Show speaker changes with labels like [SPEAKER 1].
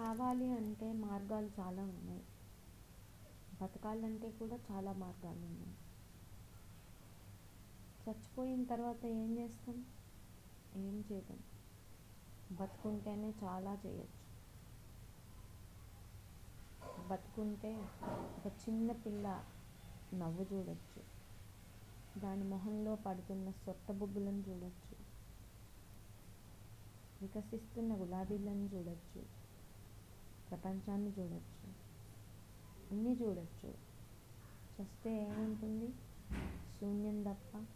[SPEAKER 1] కావాలి అంటే మార్గాలు చాలా ఉన్నాయి. బతకాలంటే కూడా చాలా మార్గాలు ఉన్నాయి. చచ్చిపోయిన తర్వాత ఏం చేస్తాం? ఏం చేయలేం. బతుకుంటేనే చాలా చేయొచ్చు. బతుకుంటే ఒక చిన్న పిల్ల నవ్వు చూడొచ్చు. దాని మొహంలో పడుతున్న సొట్ట బుబ్బులను చూడొచ్చు. వికసిస్తున్న గులాబీలను చూడొచ్చు. ప్రపంచాన్ని చూడొచ్చు. అన్నీ చూడొచ్చు. చస్తే ఏముంటుంది? శూన్యం తప్ప